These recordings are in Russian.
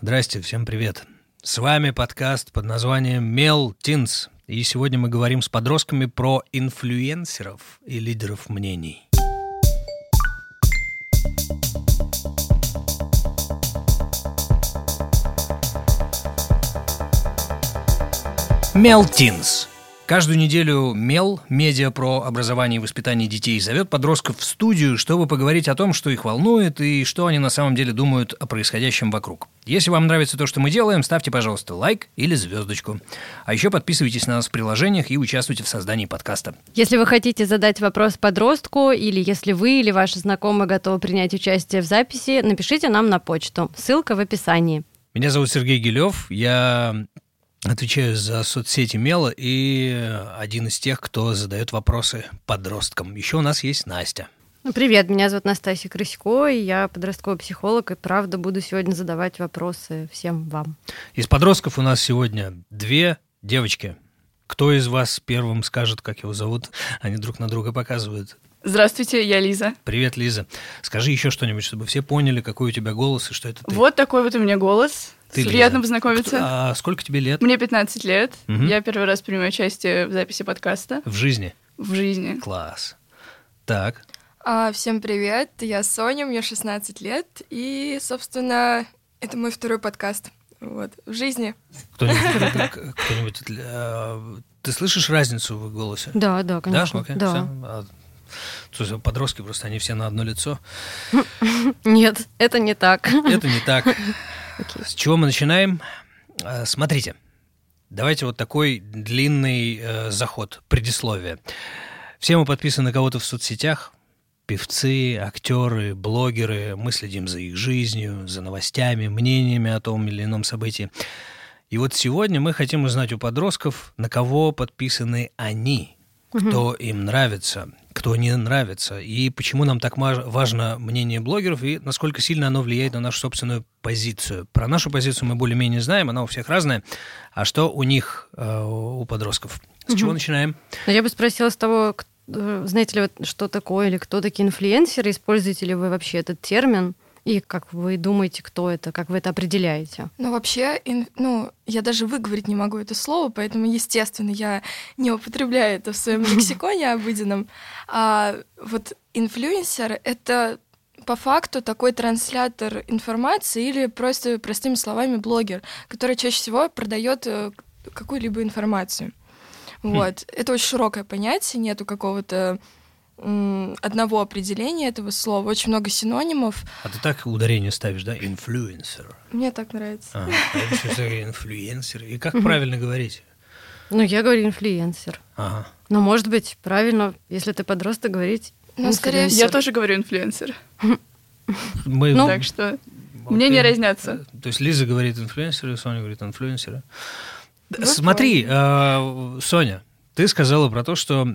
Здрасте, всем привет. С вами подкаст под названием Мел Тинс. И сегодня мы говорим с подростками про инфлюенсеров и лидеров мнений. Мел Тинс. Каждую неделю МЕЛ, медиа про образование и воспитание детей, зовет подростков в студию, чтобы поговорить о том, что их волнует и что они на самом деле думают о происходящем вокруг. Если вам нравится то, что мы делаем, ставьте, пожалуйста, лайк или звездочку. А еще подписывайтесь на нас в приложениях и участвуйте в создании подкаста. Если вы хотите задать вопрос подростку, или если вы или ваши знакомые готовы принять участие в записи, напишите нам на почту. Ссылка в описании. Меня зовут Сергей Гилев, я отвечаю за соцсети Мела и один из тех, кто задает вопросы подросткам. Еще у нас есть Настя. Ну, привет, меня зовут Настасья Крысько, и я подростковый психолог, и правда буду сегодня задавать вопросы всем вам. Из подростков у нас сегодня две девочки. Кто из вас первым скажет, как его зовут? Они друг на друга показывают. Здравствуйте, я Лиза. Привет, Лиза. Скажи еще что-нибудь, чтобы все поняли, какой у тебя голос и что это ты. Вот такой вот у меня голос. Ты, Приятно познакомиться. А сколько тебе лет? Мне 15 лет. Мгм. Я первый раз принимаю участие в записи подкаста В жизни? в жизни. Класс. Так. А, всем привет, я Соня, мне 16 лет, и, собственно, это мой второй подкаст. Вот, в жизни. Кто-нибудь, кто-нибудь, э, ты слышишь разницу в голосе? Да, да, конечно. Да? Окей, Да. всё. А, слушай, подростки просто, они все на одно лицо. Нет, это не так. Это не так. С чего мы начинаем? А, Смотрите, давайте вот такой длинный э, заход, предисловие. Все мы подписаны на кого-то в соцсетях, певцы, актеры, блогеры, мы следим за их жизнью, за новостями, мнениями о том или ином событии. И вот сегодня мы хотим узнать у подростков, на кого подписаны они, кто им нравится, кто не нравится, и почему нам так важно мнение блогеров, и насколько сильно оно влияет на нашу собственную позицию. Про нашу позицию мы более-менее знаем, она у всех разная. А что у них, э, у подростков? С чего начинаем? Но я бы спросила с того, э, знаете ли вы, что такое или кто такие инфлюенсеры, используете ли вы вообще этот термин, и как вы думаете, кто это, как вы это определяете? Но вообще, ин- ну, я даже выговорить не могу это слово, поэтому, естественно, я не употребляю это в своем лексиконе обыденном. А вот инфлюенсер — это по факту такой транслятор информации или просто простыми словами блогер, который чаще всего продает э, какую-либо информацию. Вот. Это очень широкое понятие, нету какого-то одного определения этого слова, очень много синонимов. А ты так ударение ставишь, да? Инфлюенсер. Мне так нравится. А, а инфлюенсер? И как правильно говорить? Ну, я говорю инфлюенсер. Ага. Но, может быть, правильно, если ты подросток, говорить Ну, скорее инфлюенсер. Я тоже говорю инфлюенсер. Мы, Ну, Так что мнения разнятся. То есть Лиза говорит инфлюенсеры, Соня говорит инфлюенсеры. Вы Смотри, э, Соня, ты сказала про то, что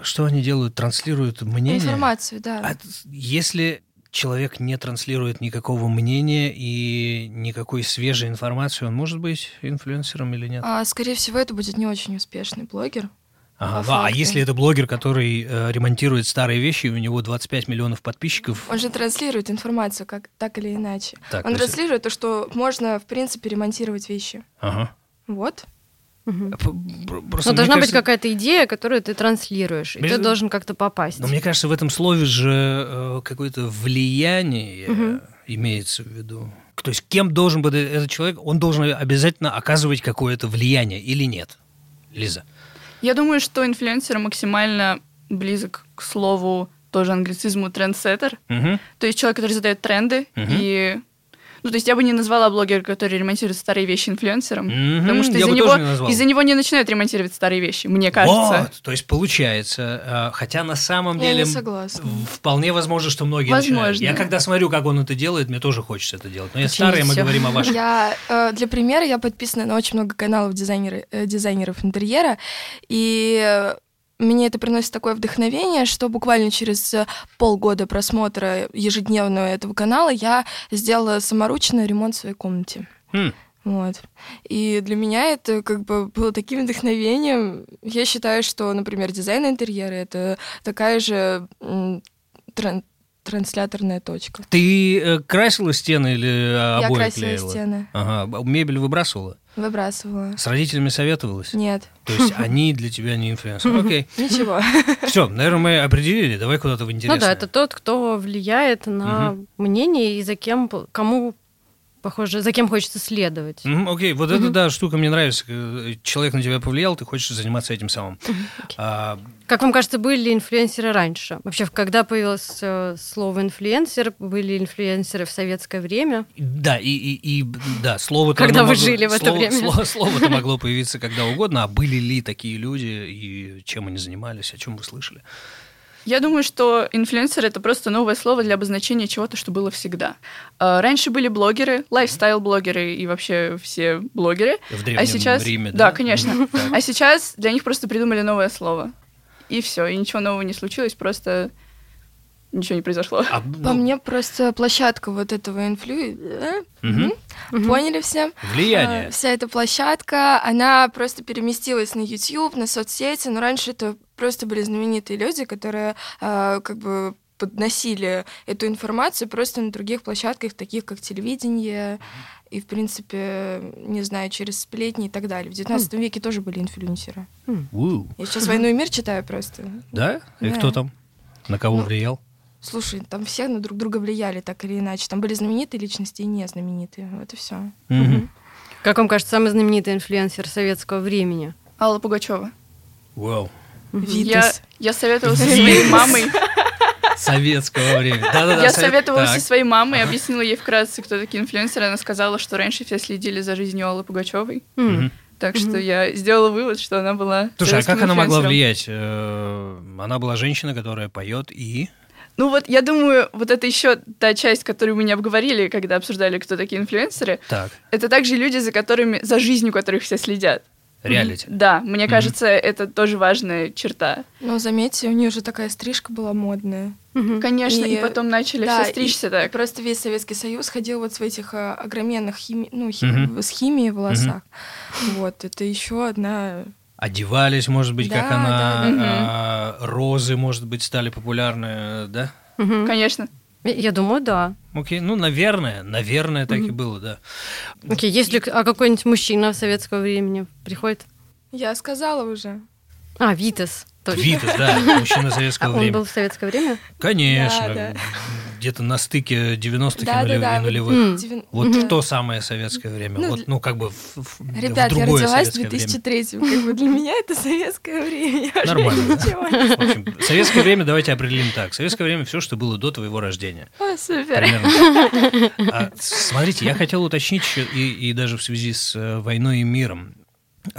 что они делают, транслируют мнение. Информацию, да. А если человек не транслирует никакого мнения и никакой свежей информации, он может быть инфлюенсером или нет? А, скорее всего, это будет не очень успешный блогер. Ага, да, а если это блогер, который э, ремонтирует старые вещи, и у него 25 миллионов подписчиков, Он же транслирует информацию, как так или иначе. Так, Он то есть- транслирует то, что можно, в принципе, ремонтировать вещи. ага. Вот. Пр- Просто Но мне должна быть кажется- какая-то идея, которую ты транслируешь, и Без- ты должен как-то попасть. Но мне кажется, в этом слове же э, какое-то влияние Мгм. имеется в виду. То есть кем должен быть этот человек? Он должен обязательно оказывать какое-то влияние или нет? Лиза. Я думаю, что инфлюенсер максимально близок к слову тоже англицизму трендсеттер. Мгм. То есть человек, который задает тренды Мгм. и ну, то есть я бы не назвала блогера, который ремонтирует старые вещи инфлюенсером, Мгм, потому что я из-за него, не из-за него не начинают ремонтировать старые вещи, мне кажется. Вот, то есть получается, э, хотя на самом Я деле не согласна. вполне возможно, что многие Возможно. начинают. Я когда смотрю, как он это делает, мне тоже хочется это делать. Но я старый, мы говорим о вашем. Я, э, для примера, я подписана на очень много каналов дизайнеры- э, дизайнеров интерьера, и мне это приносит такое вдохновение, что буквально через полгода просмотра ежедневного этого канала я сделала саморучно ремонт в своей комнате. Хм. Вот. И для меня это как бы было таким вдохновением. Я считаю, что, например, дизайн интерьера — это такая же трен- трансляторная точка. Ты э, красила стены или э, Я обои красила клеила? стены, Ага. Мебель выбрасывала? Выбрасывала. С родителями советовалась? Нет, То есть они для тебя не инфлюенсеры? Окей. ничего. Все, наверное, мы определили. Давай куда-то в интересное. Ну да, это тот, кто влияет на мнение и за кем, кому похоже, за кем хочется следовать. Окей, вот эта Мгм. да, штука мне нравится. Э, Человек на тебя повлиял, ты хочешь заниматься этим самым. окей. А, Как вам кажется, были ли инфлюенсеры раньше? Вообще, когда появилось э, слово инфлюенсер, были инфлюенсеры в советское время? да, и, и, и да, слово Когда вы жили в это слово, время. Слово, слово-то могло появиться когда угодно, а были ли такие люди, и чем они занимались, о чем вы слышали? Я думаю, что инфлюенсер это просто новое слово для обозначения чего-то, что было всегда. А, Раньше были блогеры, лайфстайл-блогеры и вообще все блогеры. В Древнем а сейчас... Риме, да? да? конечно. А сейчас для них просто придумали новое слово. И все, и ничего нового не случилось, просто ничего не произошло. А, По ну, мне просто площадка вот этого инфлю... э. Мгм. Поняли все? Влияние. А, Вся эта площадка, она просто переместилась на YouTube, на соцсети, но раньше это просто были знаменитые люди, которые а, как бы подносили эту информацию просто на других площадках, таких как телевидение и, в принципе, не знаю, через сплетни и так далее. В 19 веке тоже были инфлюенсеры. У, Я сейчас «Войну и мир» читаю просто. Да? И кто там? На кого Ну, влиял? Слушай, там все на друг друга влияли так или иначе. Там были знаменитые личности и не знаменитые. Вот и все. Как вам кажется, самый знаменитый инфлюенсер советского времени? Алла Пугачева. Вау. Я, я советовалась со своей мамой. Советского времени. Да-да-да. Я совет- советовалась со своей мамой, объяснила ей вкратце, кто такие инфлюенсеры. Она сказала, что раньше все следили за жизнью Аллы Пугачевой. Мгм. Так что я сделала вывод, что она была. Слушай, а как она могла влиять? Э, Она была женщина, которая поет и... Ну вот, я думаю, вот это еще та часть, которую мы не обговорили, когда обсуждали, кто такие инфлюенсеры. Так, Это также люди, за которыми, за жизнью которых все следят. Реалити. Да, мне кажется, это тоже важная черта. Но заметьте, у нее же такая стрижка была модная. Мгм. Конечно, и, И- потом начали да, все стричься и так. Просто весь Советский Союз ходил вот в этих а, огроменных хими... ну, хи- Мгм. с химией в волосах. Вот, это еще одна... Одевались, может быть, как Да, она. да, а, Розы, может быть, стали популярны, да? Мгм. Конечно. Я думаю, да. Окей, ну, наверное, наверное, так и было, да. Окей, если к- а какой-нибудь мужчина советского времени приходит? Я сказала уже. А, Витас. Точно. Витас, да, мужчина А советского он был времени. в советское время? Конечно, Да, да. Где-то на стыке 90-х Да, и нулев- да, да, и вот нулевых. Девян- Вот да. то самое советское время. Ну, вот, ну, как бы в, в- в Ребят, я другое родилась в советское время. 2003 Как бы для меня это советское время. Я Нормально, да? В общем, советское время давайте определим так. Советское время все, что было до твоего рождения. О, супер. Примерно. А, смотрите, я хотел уточнить еще, и, и даже в связи с э, войной и миром,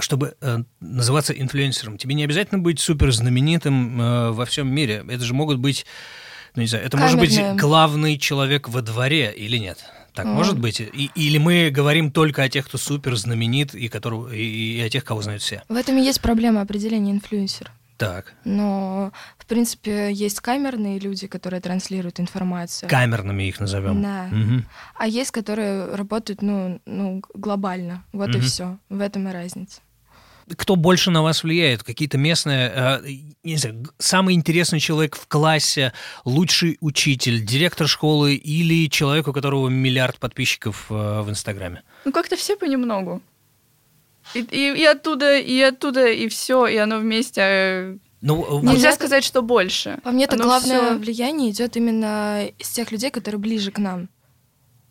чтобы э, называться инфлюенсером, тебе не обязательно быть супер знаменитым э, во всем мире. Это же могут быть, ну не знаю, это может быть главный человек во дворе или нет? Так М. может быть? И- или мы говорим только о тех, кто супер знаменит, и, которого, и, и о тех, кого знают все? В этом и есть проблема определения инфлюенсера. Так, Но, в принципе, есть камерные люди, которые транслируют информацию. камерными их назовем. Да. Мгм. А есть, которые работают, ну, ну глобально. Вот и Мгм. все. В этом и разница. Кто больше на вас влияет? Какие-то местные, э, не знаю, самый интересный человек в классе, лучший учитель, директор школы или человек, у которого миллиард подписчиков э, в Инстаграме? Ну, как-то все понемногу. И, и, и оттуда, и оттуда, и все, и оно вместе. э, Ну, Нельзя это- сказать, что больше. По мне, это главное всё- влияние идет именно из тех людей, которые ближе к нам.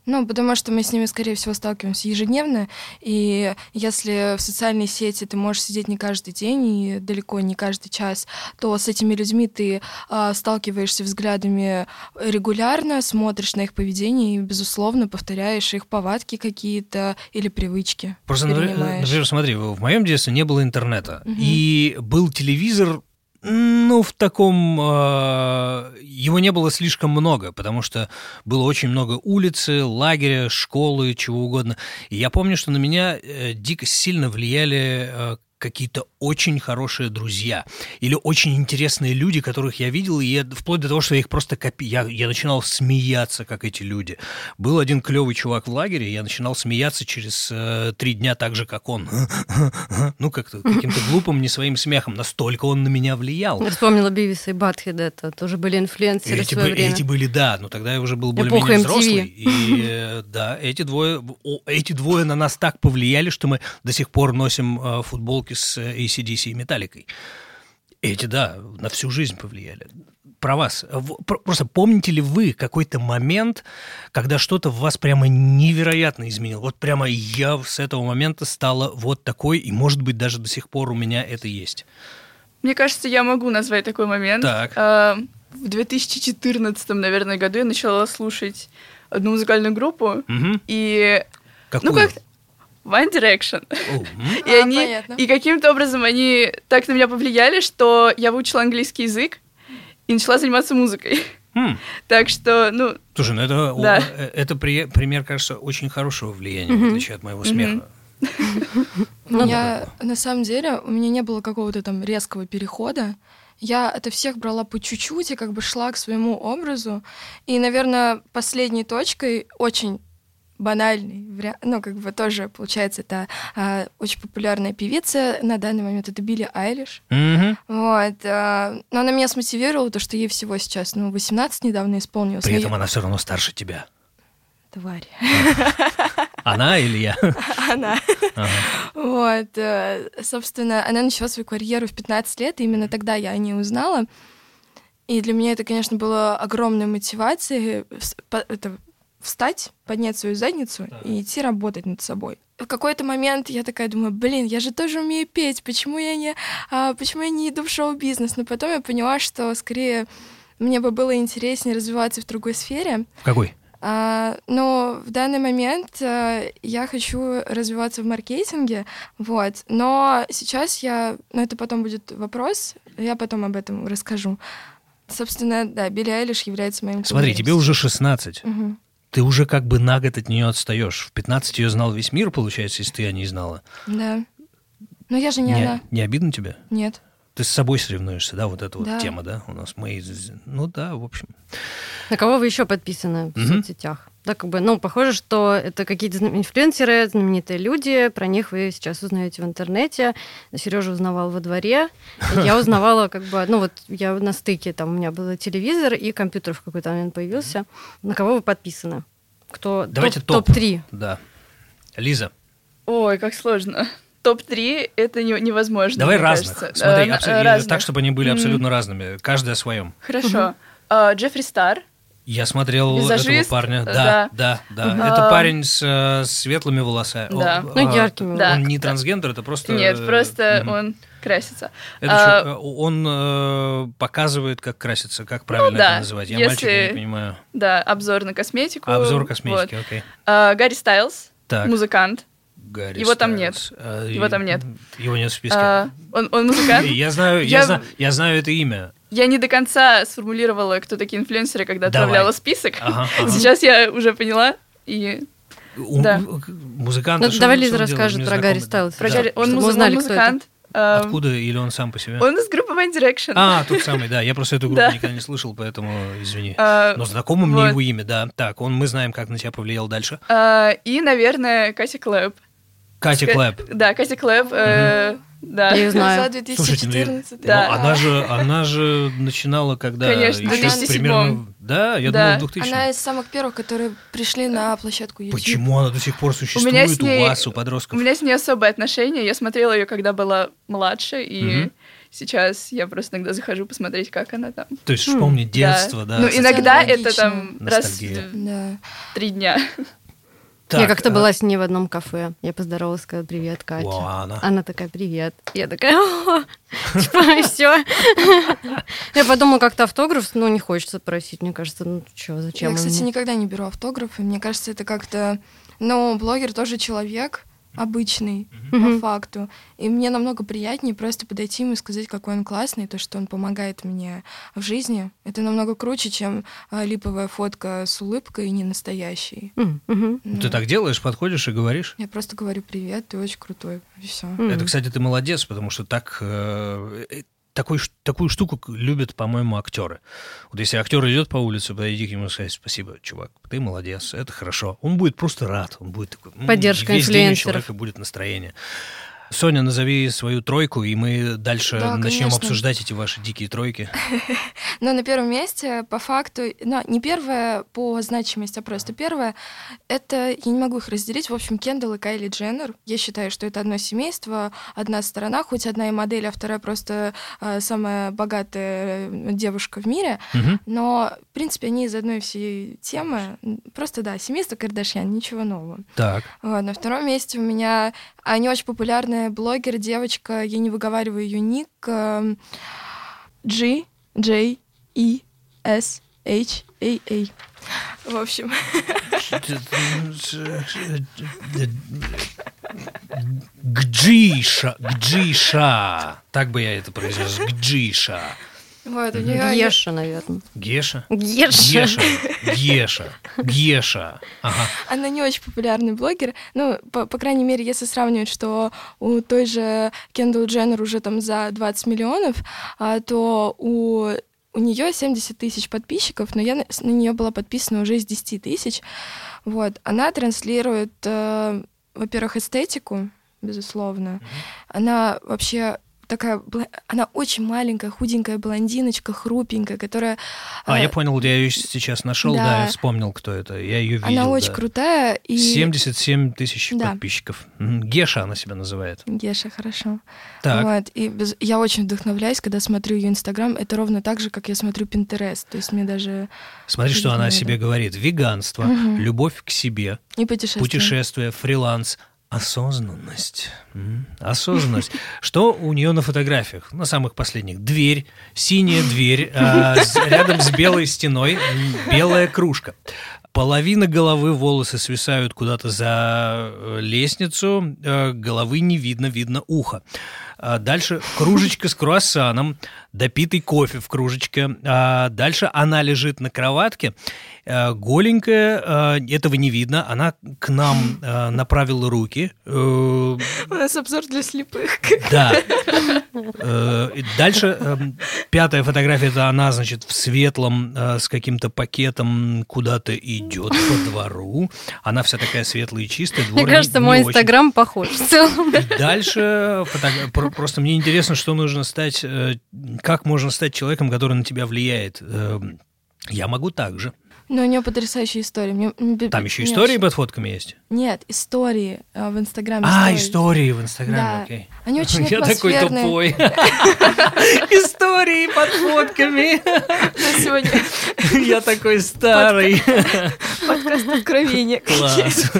Ну, потому что мы с ними, скорее всего, сталкиваемся ежедневно, и если в социальной сети ты можешь сидеть не каждый день и далеко не каждый час, то с этими людьми ты а, сталкиваешься взглядами регулярно, смотришь на их поведение и, безусловно, повторяешь их повадки какие-то или привычки. Просто, например, например, смотри, в моем детстве не было интернета, Мгм. и был телевизор, ну, в таком... э, его не было слишком много, потому что было очень много улицы, лагеря, школы, чего угодно. И я помню, что на меня э, дико сильно влияли э, какие-то очень хорошие друзья или очень интересные люди, которых я видел, и я, вплоть до того, что я их просто копи... Я, я начинал смеяться, как эти люди. Был один клевый чувак в лагере, я начинал смеяться через э, три дня так же, как он. ну, как-то каким-то глупым, не своим смехом. Настолько он на меня влиял. Я вспомнила Бивиса и Батхеда, это тоже были инфлюенсеры эти в свое время. Эти были, да, но тогда я уже был более-менее взрослый. И э, да, эти двое, о, эти двое на нас так повлияли, что мы до сих пор носим э, футболки с э, ACDC и Металликой. Эти, да, на всю жизнь повлияли. Про вас. Просто помните ли вы какой-то момент, когда что-то в вас прямо невероятно изменило? Вот прямо я с этого момента стала вот такой, и, может быть, даже до сих пор у меня это есть. Мне кажется, я могу назвать такой момент. Так. А, В 2014, наверное, году я начала слушать одну музыкальную группу, Мгм. и, Какую? ну как One Direction. И А, они, понятно. и каким-то образом они так на меня повлияли, что я выучила английский язык и начала заниматься музыкой. М. Так что, ну, Слушай, ну это, Да. э, это при- пример, кажется, очень хорошего влияния, в Мгм. отличие от моего смеха. У меня, на самом деле, у меня не было какого-то там резкого перехода. Я это всех брала по чуть-чуть и как бы шла к своему образу. И, наверное, последней точкой очень банальный, вариа- ну, как бы тоже, получается, это а, очень популярная певица на данный момент, это Билли Айлиш. Мгм. Вот. а, но она меня смотивировала, то, что ей всего сейчас, ну, 18 недавно исполнилось. При этом я- она все равно старше тебя. Тварь. Она или я? Она. Ага. Вот, э, собственно, она начала свою карьеру в 15 лет, и именно тогда я о ней узнала. И для меня это, конечно, было огромной мотивацией по- это, встать, поднять свою задницу и идти работать над собой. В какой-то момент я такая думаю, блин, я же тоже умею петь, почему я не, а, почему я не иду в шоу-бизнес? Но потом я поняла, что скорее мне бы было интереснее развиваться в другой сфере. В какой? А, но в данный момент а, я хочу развиваться в маркетинге, вот. Но сейчас я, ну это потом будет вопрос, я потом об этом расскажу. Собственно, да, Билли Айлиш является моим. Смотри, тебе уже 16. Мгм. Ты уже как бы на год от нее отстаешь. В 15 ее знал весь мир, получается, если ты о ней знала. Да. Но я же не, она. не обидно тебе? Нет. Ты с собой соревнуешься, да, вот эта вот Да. тема, да, у нас мы, ну да, в общем. На кого вы еще подписаны в Мгм. соцсетях? Да, как бы, ну, похоже, что это какие-то знам- инфлюенсеры, знаменитые люди. Про них вы сейчас узнаете в интернете. Сережа узнавал во дворе. Я узнавала, как бы, ну вот я на стыке, там у меня был телевизор и компьютер в какой-то момент появился. На кого вы подписаны? Кто Давайте топ, топ. топ-3? Да. Лиза, ой, как сложно. Топ-3 это не- невозможно. давай разных. кажется. Смотри, Э, абсо- разных. так, чтобы они были абсолютно разными. Каждый о своем. Хорошо. А, Джеффри Стар. Я смотрел этого Визажист, парня. э, Да, да, да. Мгм. Это парень с э, светлыми волосами. Да. О, Ну, а, яркими. Да. Он не трансгендер, это просто... Нет, э, просто мгм. он красится. Это А, чё, э, он э, показывает, как краситься, как правильно Ну да, это называть. Я если- мальчик, я не понимаю. Да, обзор на косметику. Обзор косметики, Вот. окей. А, Гарри Стайлз, Так, музыкант. Гарри его там Стайлз. А, Его и- там нет. Его нет в списке. А, он, он музыкант. Я знаю, я, Я- знаю, я знаю это имя. Я не до конца сформулировала, кто такие инфлюенсеры, когда Давай. отправляла список. Ага, ага. Сейчас я уже поняла. И У- Да. Музыкант. Ну, давай Лиза расскажет Мне про. Гарри Стайлз. про Да. Гарри- он, муз- мы он музыкант. А, Откуда? Или он сам по себе? Он из группы One Direction. А, тот самый, да. Я просто эту группу Да. никогда не слышал, поэтому извини. А, Но знакомо мне вот. его имя, да. Так, он, мы знаем, как на тебя повлиял дальше. а, и, наверное, Катя Клэп. Катя Клэп. Да, Катя Клэп. э, Да. Я знаю. За Слушайте, ну, 2014. Да. Ну, она же, она же начинала, когда Конечно, еще в 2007. примерно... Да, я Да. думал, в 2000 Она из самых первых, которые пришли на площадку YouTube. Почему она до сих пор существует меня у, с ней- вас, у У подростков? меня с ней особое отношение. Я смотрела ее, когда была младше, и Мгм. сейчас я просто иногда захожу посмотреть, как она там. То есть вспомнить детство, да. Ну, Социально иногда это там раз в Да. три дня. Так, я как-то а, была с ней в одном кафе. Я поздоровалась, сказала, привет, Катя. Вау, она. Она такая, привет. Я такая, «О, типа, все. Я подумала, как-то автограф, ну, не хочется просить, мне кажется, ну, что, зачем? Я, кстати, никогда не беру автографы. Мне кажется, это как-то... Ну, блогер тоже человек. Обычный, Мгм. по факту. И мне намного приятнее просто подойти ему и сказать, какой он классный, то, что он помогает мне в жизни. Это намного круче, чем а, липовая фотка с улыбкой и не настоящей. М, мгм. Ну, Ты так делаешь, подходишь и говоришь? Я просто говорю привет, ты очень крутой. И все. М. Это, кстати, ты молодец, потому что так э, э, такой, такую штуку любят, по-моему, актеры. Вот если актер идет по улице, подойди к нему и сказать, спасибо, чувак, ты молодец, это хорошо. Он будет просто рад, он будет такой... Поддержка Весь день у человека будет настроение. Соня, назови свою тройку, и мы дальше Да, начнем конечно. обсуждать эти ваши дикие тройки. Но на первом месте, по факту, ну, не первое по значимости, а просто первое, это, я не могу их разделить, в общем, Кендалл и Кайли Дженнер. Я считаю, что это одно семейство, одна сторона, хоть одна и модель, а вторая просто э, самая богатая э, девушка в мире. Но, в принципе, они из одной всей темы. Просто, да, семейство Кардашьян, ничего нового. Так. Вот, на втором месте у меня не очень популярная блогер, девочка, я не выговариваю ее ник, эм, G, J, E, S, H, A, A. В общем, Гджиша, Гджиша. Так бы я это произнес. Гджиша. Вот, у нее... Геша, наверное. Геша? Геша. Геша. Геша. Геша. Ага. Она не очень популярный блогер. Ну, по, по крайней мере, если сравнивать, что у той же Кендалл Дженнер уже там за 20 миллионов, а, то у у нее 70 тысяч подписчиков, но я на, на нее была подписана уже из 10 тысяч. Вот. Она транслирует, э, во-первых, эстетику, безусловно. Она вообще такая, она очень маленькая, худенькая блондиночка, хрупенькая, которая... А, э, я понял, я ее сейчас нашел, да, Да. я вспомнил, кто это. Я ее видел. Она очень да. крутая. И... 77 тысяч Да. подписчиков. Геша она себя называет. Геша, хорошо. Так. Вот, и без- я очень вдохновляюсь, когда смотрю ее Инстаграм. Это ровно так же, как я смотрю Пинтерест. То есть мне даже Смотри, что она о себе говорит. Веганство, Мгм. любовь к себе, не путешествие. путешествие, фриланс, осознанность. Осознанность. Что у нее на фотографиях? На самых последних. Дверь, синяя дверь, а, с- рядом с белой стеной белая кружка. Половина головы волосы свисают куда-то за э, лестницу, э, головы не видно, видно ухо. А Дальше кружечка с круассаном, допитый кофе в кружечке. А Дальше она лежит на кроватке, э, голенькая, э, этого не видно. Она к нам э, направила руки. У нас обзор для слепых. Да. Дальше пятая фотография это она, значит, в светлом с каким-то пакетом куда-то идет по двору. Она вся такая светлая и чистая. Мне не- кажется, мой инстаграм похож в целом. Дальше просто мне интересно, что нужно стать, как можно стать человеком, который на тебя влияет. Эм, Я могу так же. Но у нее потрясающая история. Мне- Там еще мне истории очень- под фотками есть. Нет, истории э, в Инстаграме. А, stories. истории в Инстаграме, Да. окей. Они очень Я такой тупой. Истории под фотками. На сегодня Я такой старый. подкаст откровения. Класс.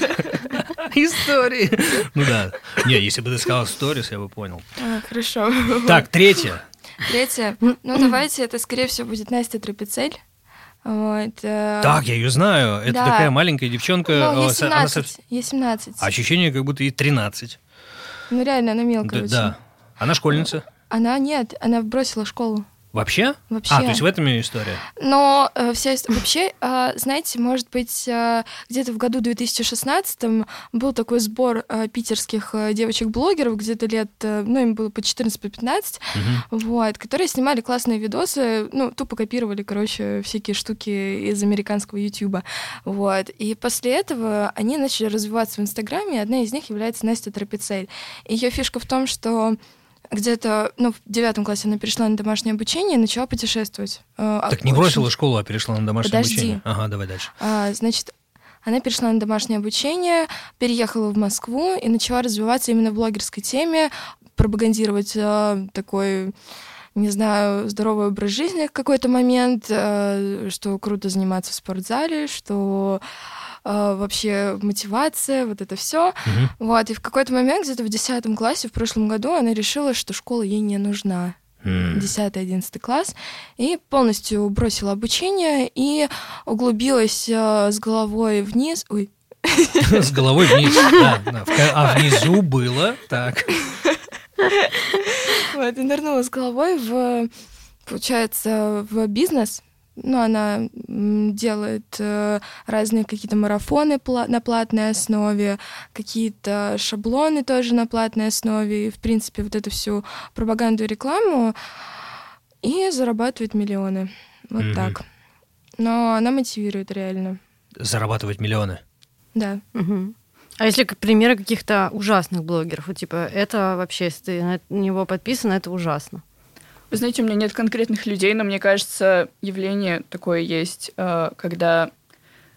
Истории. Ну да. Не, если бы ты сказал сторис, я бы понял. А, Хорошо. Так, третье. Третье. Ну, давайте, это, скорее всего, будет Настя Трапецель. Вот. э, Так, я ее знаю. Это Да. такая маленькая девчонка. Ну, ей э, она со- 17. Ей 17. Ощущение, как будто ей 13. Ну, реально, она мелкая Да, очень. да. Она школьница. Она нет, она бросила школу. Вообще? Вообще. А, то есть в этом ее история? Но э, вся ист- вообще, э, знаете, может быть, э, где-то в году 2016 был такой сбор э, питерских э, девочек-блогеров, где-то лет, э, ну, им было по 14-15, Мгм. вот, которые снимали классные видосы, ну, тупо копировали, короче, всякие штуки из американского Ютуба, вот. И после этого они начали развиваться в Инстаграме, и одна из них является Настя Трапецель. Ее фишка в том, что где-то, ну, в девятом классе она перешла на домашнее обучение и начала путешествовать. Э, Так не бросила школу, а перешла на домашнее Подожди. обучение. Ага, давай дальше. а, значит, она перешла на домашнее обучение, переехала в Москву и начала развиваться именно в блогерской теме, пропагандировать э, такой не знаю, здоровый образ жизни в какой-то момент, э, что круто заниматься в спортзале, что вообще мотивация, вот это все. Мгм. Вот, и в какой-то момент, где-то в 10 классе в прошлом году, она решила, что школа ей не нужна. М. 10-11 класс, и полностью бросила обучение и углубилась э, с головой вниз, ой, С головой вниз, да. А внизу было так. Вот, и нырнула с головой в, получается, в бизнес. Ну, она делает э, разные какие-то марафоны на платной основе, какие-то шаблоны тоже на платной основе, и, в принципе, вот эту всю пропаганду и рекламу, и зарабатывает миллионы. Вот mm-hmm. так. Но она мотивирует реально. Зарабатывать миллионы? Да. Угу. А если как примеры каких-то ужасных блогеров, вот типа это вообще, если ты на него подписан, это ужасно. Вы знаете, у меня нет конкретных людей, но мне кажется, явление такое есть, э, когда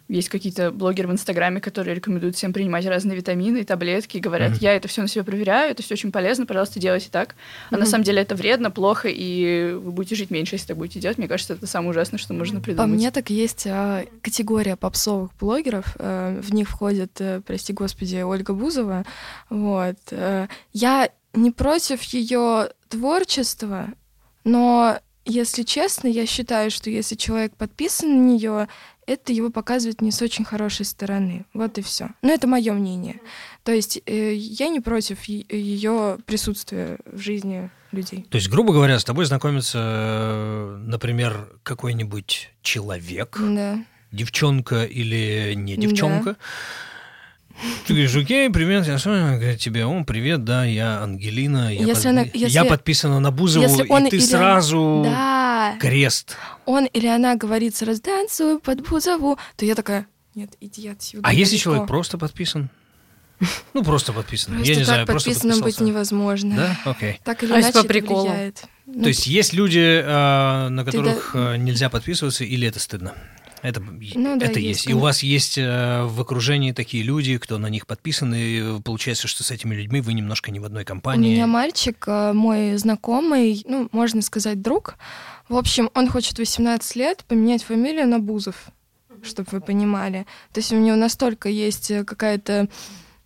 есть какие-то блогеры в Инстаграме, которые рекомендуют всем принимать разные витамины и таблетки, и говорят, mm-hmm. я это все на себе проверяю, это все очень полезно, пожалуйста, делайте так. А mm-hmm. на самом деле это вредно, плохо, и вы будете жить меньше, если так будете делать. Мне кажется, это самое ужасное, что можно придумать. По мне так есть а, категория попсовых блогеров. А, в них входит, а, прости господи, Ольга Бузова. Вот. А, я не против ее творчества, но если честно, я считаю, что если человек подписан на нее, это его показывает не с очень хорошей стороны. Вот и все. Но это мое мнение. То есть э, я не против ее присутствия в жизни людей. То есть, грубо говоря, с тобой знакомится, э, например, какой-нибудь человек, да. девчонка или не девчонка. Да ты говоришь, окей, привет, я говорит тебе, о, привет, да, я Ангелина, я, если под... она, если... я подписана на Бузову, если он и ты или... сразу да. крест. Он или она говорит сразу, танцую под Бузову, то я такая, нет, иди отсюда. А если человек просто подписан? Ну, просто подписан. Просто я не так знаю, подписанным быть невозможно. Да? Окей. Так или а иначе по приколу. влияет. Ну, То есть есть люди, а, на которых да... нельзя подписываться, или это стыдно? Это, ну, да, это есть. есть. И у вас есть э, в окружении такие люди, кто на них подписан, и получается, что с этими людьми вы немножко не в одной компании. У меня мальчик, э, мой знакомый, ну, можно сказать, друг. В общем, он хочет 18 лет поменять фамилию на Бузов, чтобы вы понимали. То есть у него настолько есть э, какая-то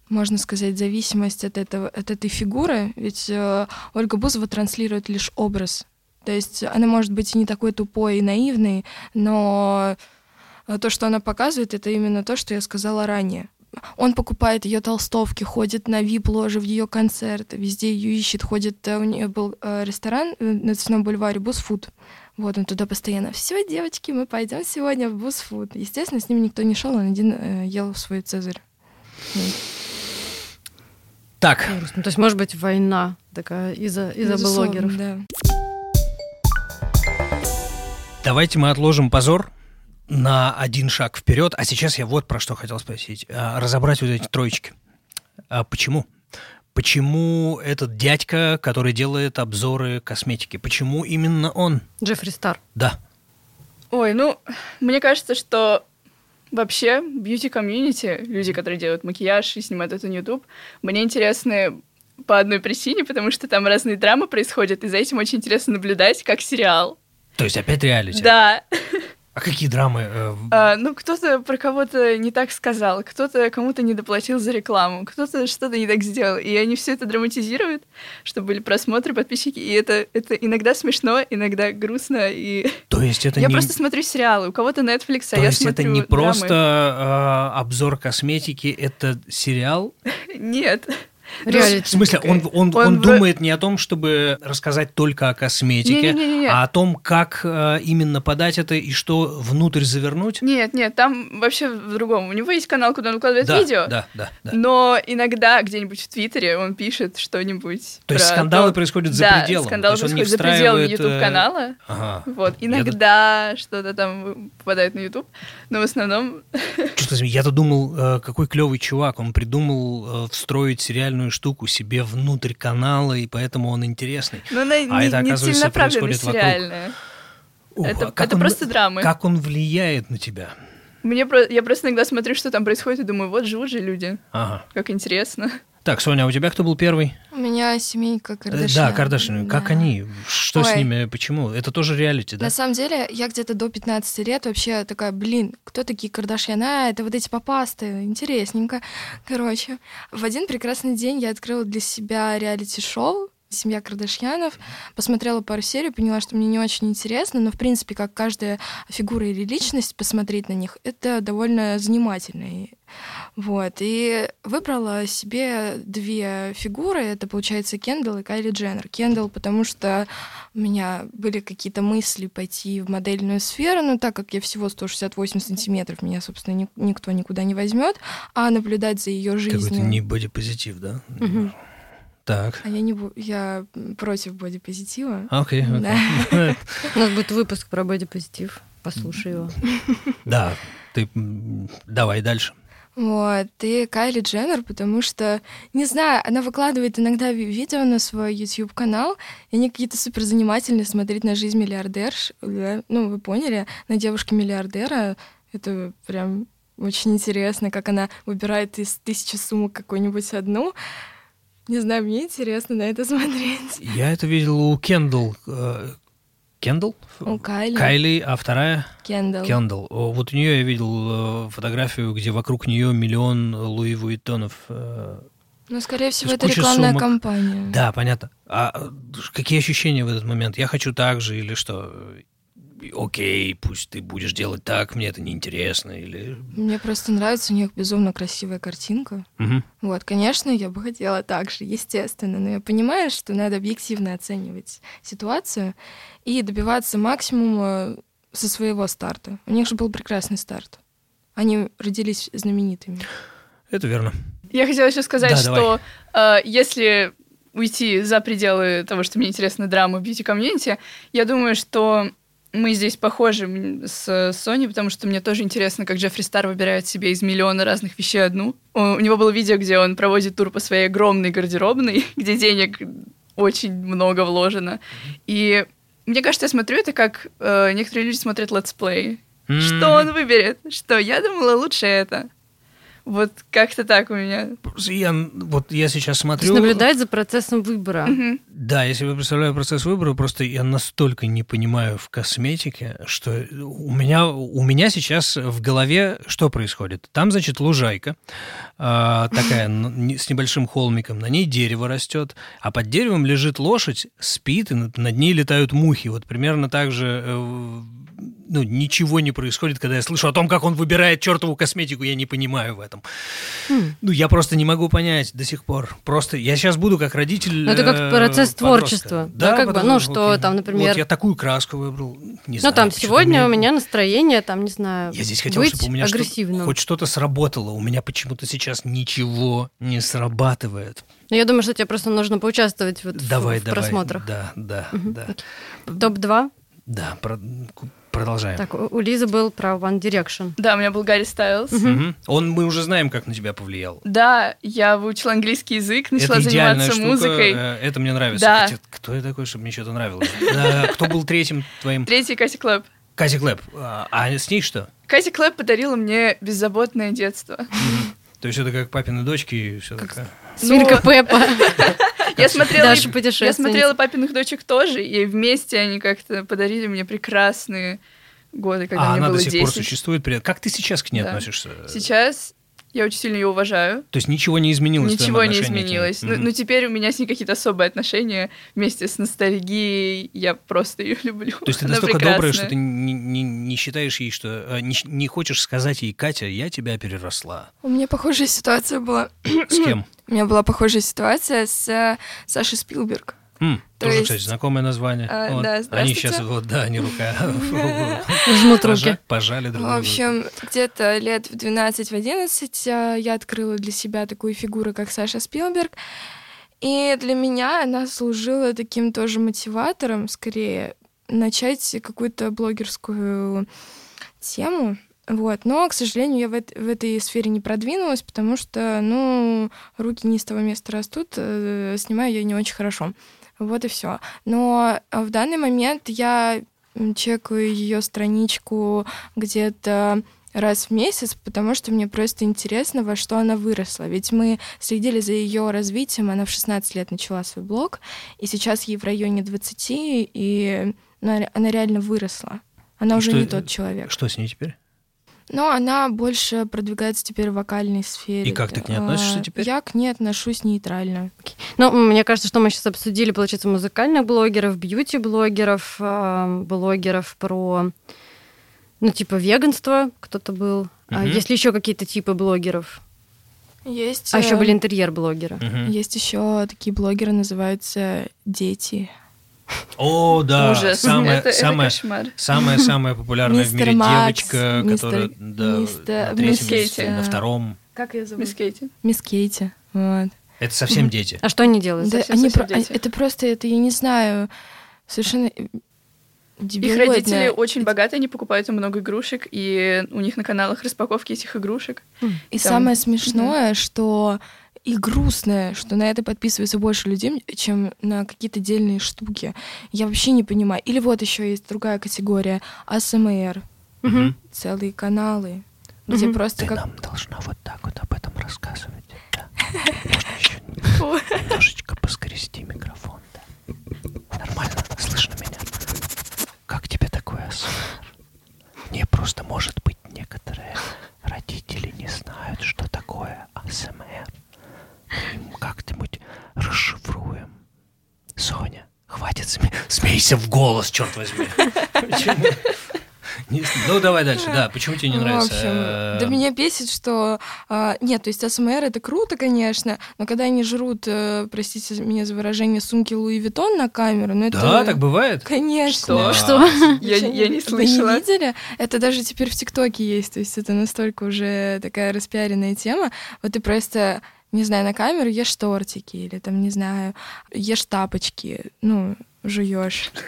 можно сказать, зависимость от, этого, от этой фигуры, ведь э, Ольга Бузова транслирует лишь образ. То есть она может быть и не такой тупой и наивной, но то, что она показывает, это именно то, что я сказала ранее. Он покупает ее толстовки, ходит на вип-ложи в ее концерты, везде ее ищет, ходит, э, у нее был э, ресторан э, на Цветном бульваре Бусфуд. Вот он туда постоянно. Все, девочки, мы пойдем сегодня в Бусфуд. Естественно, с ним никто не шел, он один ел свой цезарь. Так. Ну, то есть, может быть, война такая из-за из блогеров. Да. Давайте мы отложим позор на один шаг вперед. А сейчас я вот про что хотел спросить. А, разобрать вот эти троечки. А почему? Почему этот дядька, который делает обзоры косметики, почему именно он? Джеффри Стар. Да. Ой, ну, мне кажется, что вообще бьюти-комьюнити, люди, которые делают макияж и снимают это на YouTube, мне интересны по одной причине, потому что там разные драмы происходят, и за этим очень интересно наблюдать, как сериал. То есть опять реалити? Да. А какие драмы? Э... А, ну, кто-то про кого-то не так сказал, кто-то кому-то не доплатил за рекламу, кто-то что-то не так сделал. И они все это драматизируют, чтобы были просмотры, подписчики. И это, это иногда смешно, иногда грустно. И... То есть это я не... просто смотрю сериалы, у кого-то Netflix, а То я есть смотрю это не драмы. просто э, обзор косметики, это сериал? Нет. Реалити. В смысле, он, он, он, он думает не о том, чтобы рассказать только о косметике, не, не, не, не. а о том, как э, именно подать это и что внутрь завернуть? Нет, нет, там вообще в другом. У него есть канал, куда он выкладывает да, видео. Да, да, да. Но иногда где-нибудь в Твиттере он пишет что-нибудь. То есть скандалы то... происходят за да, пределом. скандалы происходят за пределом YouTube канала. Ага. Вот иногда я... что-то там попадает на YouTube, но в основном. Я-то думал, э, какой клевый чувак, он придумал э, встроить сериальную штуку себе внутрь канала, и поэтому он интересный. Но она а не, это, оказывается, не происходит вокруг. Ух, это а это он, просто драмы. Как он влияет на тебя? Мне я просто иногда смотрю, что там происходит, и думаю, вот живут же люди. Ага. Как интересно. Так, Соня, а у тебя кто был первый? У меня семейка Кардашьян. Да, Кардашьян. Да. Как они? Что Ой. с ними? Почему? Это тоже реалити, да? На самом деле, я где-то до 15 лет вообще такая, блин, кто такие Кардашьян? А, это вот эти попасты, интересненько. Короче, в один прекрасный день я открыла для себя реалити-шоу семья Кардашьянов. Посмотрела пару серий, поняла, что мне не очень интересно, но, в принципе, как каждая фигура или личность, посмотреть на них, это довольно занимательно. Вот. И выбрала себе две фигуры. Это, получается, Кендалл и Кайли Дженнер. Кендалл, потому что у меня были какие-то мысли пойти в модельную сферу, но так как я всего 168 сантиметров, меня, собственно, ни, никто никуда не возьмет, а наблюдать за ее жизнью... Какой-то не бодипозитив, да? Угу. Так. А я не я против бодипозитива. Окей. Okay, okay. У нас будет выпуск про бодипозитив. Послушай его. Да, ты давай дальше. Вот, и Кайли Дженнер, потому что, не знаю, она выкладывает иногда видео на свой YouTube-канал, и они какие-то супер занимательные смотреть на жизнь миллиардерш, ну, вы поняли, на девушке-миллиардера, это прям очень интересно, как она выбирает из тысячи сумок какую-нибудь одну. Не знаю, мне интересно на это смотреть. Я это видел у Кендалл. Э, Кендалл? У Кайли. Кайли, а вторая? Кендалл. Кендалл. Вот у нее я видел э, фотографию, где вокруг нее миллион Луи Вуиттонов. Э, ну, скорее всего, это рекламная сумок. кампания. Да, понятно. А какие ощущения в этот момент? Я хочу так же или что? Окей, пусть ты будешь делать так, мне это неинтересно, или... Мне просто нравится, у них безумно красивая картинка. Угу. Вот, конечно, я бы хотела так же, естественно, но я понимаю, что надо объективно оценивать ситуацию и добиваться максимума со своего старта. У них же был прекрасный старт. Они родились знаменитыми. Это верно. Я хотела еще сказать, да, что э, если уйти за пределы того, что мне интересно драма бьюти-комьюнити, я думаю, что мы здесь похожи с Sony, потому что мне тоже интересно, как Джеффри Стар выбирает себе из миллиона разных вещей одну. У него было видео, где он проводит тур по своей огромной гардеробной, где денег очень много вложено. И мне кажется, я смотрю это как э, некоторые люди смотрят летсплей. Mm-hmm. Что он выберет? Что? Я думала, лучше это. Вот как-то так у меня. Я, вот я сейчас смотрю... То есть наблюдать за процессом выбора. Угу. Да, я себе представляю процесс выбора, просто я настолько не понимаю в косметике, что у меня, у меня сейчас в голове что происходит? Там, значит, лужайка э, такая с небольшим холмиком, на ней дерево растет, а под деревом лежит лошадь, спит, и над, ней летают мухи. Вот примерно так же... Э, ну, ничего не происходит, когда я слышу о том, как он выбирает чертову косметику, я не понимаю в этом. Mm. Ну, я просто не могу понять до сих пор. Просто я сейчас буду как родитель. Ну, это как процесс подростка. творчества. Да, да как бы, ну, что там, например. Вот я такую краску выбрал. Не ну, знаю, там сегодня мне... у меня настроение, там, не знаю. Я здесь хотел, быть чтобы у меня агрессивным. Что, хоть что-то сработало. У меня почему-то сейчас ничего не срабатывает. Ну, я думаю, что тебе просто нужно поучаствовать вот давай, в, давай, просмотрах. Да, да, угу. да. Топ-2? Да, про... Продолжаем. Так, у Лизы был про One Direction. Да, у меня был Гарри Стайлз. Угу. Угу. Он, мы уже знаем, как на тебя повлиял. Да, я выучила английский язык, начала это заниматься штука, музыкой. Э, это мне нравится. Да. Хотя, кто я такой, чтобы мне что-то нравилось? Кто был третьим твоим? Третий Кати Клэп. Кати Клэп. А, а с ней что? Кати Клэп подарила мне беззаботное детство. То есть это как папины дочки и все такое? Свинка ну, Пеппа. Я смотрела, я смотрела папиных дочек тоже, и вместе они как-то подарили мне прекрасные годы, когда а мне она было до сих 10. пор существует? Как ты сейчас к ней да. относишься? Сейчас я очень сильно ее уважаю. То есть ничего не изменилось? Ничего не изменилось. Ну, ну, теперь у меня с ней какие-то особые отношения вместе с ностальгией. Я просто ее люблю. То есть ты настолько прекрасная. добрая, что ты не, не, не считаешь ей, что... Э, не, не хочешь сказать ей, Катя, я тебя переросла. У меня похожая ситуация была. С кем? У меня была похожая ситуация с э, Сашей Спилберг. Тоже, есть... кстати, знакомое название. А, вот. да, они сейчас, вот, да, они рука жмут руки. Пожали друг В общем, где-то лет в 12-11 а, я открыла для себя такую фигуру, как Саша Спилберг. И для меня она служила таким тоже мотиватором, скорее, начать какую-то блогерскую тему. Вот. Но, к сожалению, я в, это, в этой сфере не продвинулась, потому что, ну, руки не с того места растут, э, снимаю я не очень хорошо. Вот и все. Но в данный момент я чекаю ее страничку где-то раз в месяц, потому что мне просто интересно, во что она выросла. Ведь мы следили за ее развитием, она в 16 лет начала свой блог, и сейчас ей в районе 20, и она, она реально выросла. Она и уже что, не тот человек. Что с ней теперь? Но она больше продвигается теперь в вокальной сфере. И как ты к ней относишься А, теперь? Я к ней отношусь нейтрально. Ну, мне кажется, что мы сейчас обсудили, получается, музыкальных блогеров, бьюти-блогеров, а, блогеров про, ну, типа, веганство кто-то был. А Мгм. есть ли еще какие-то типы блогеров? Есть, А еще э, были интерьер-блогеры. Мгм. Есть еще такие блогеры, называются дети. О, да, Ужас. самая, это, это самая, кошмар. самая, самая популярная в мире Макс, девочка, мистер- которая да, мистер- на третьем Кейти. на втором. Как ее Мисс Кейти. Мисс Кейти. Вот. Это совсем дети. А что они делают? Да, совсем- они совсем про- дети. Это просто, это, я не знаю, совершенно э, Их родители очень богатые, они покупают им много игрушек, и у них на каналах распаковки этих игрушек. И Там- самое смешное, что и грустное, что на это подписывается больше людей, чем на какие-то отдельные штуки. Я вообще не понимаю. Или вот еще есть другая категория АСМР. Мгм. Целые каналы, где Мгм. просто как... должна вот так вот об этом рассказывать. Можно еще немножечко поскрести микрофон. Нормально, слышно меня? Как тебе такое АСМР? Не просто, может быть, некоторые родители не знают, что такое АСМР. Мы им как-нибудь расшифруем. Соня, хватит сме- смейся в голос, черт возьми. Почему? Ну, давай дальше, да. Почему тебе не В нравится? общем, э, да меня бесит, что... а, нет, то есть АСМР это круто, конечно, но когда они жрут, э, простите меня за выражение, сумки Louis Vuitton на камеру, ну это... Да, так бывает? Конечно. Что? Что? Я, Вы я не Вы слышала. не видели? Это даже теперь в ТикТоке есть, то есть это настолько уже такая распиаренная тема. Вот ты просто, не знаю, на камеру ешь тортики или там, не знаю, ешь тапочки, ну, жуешь.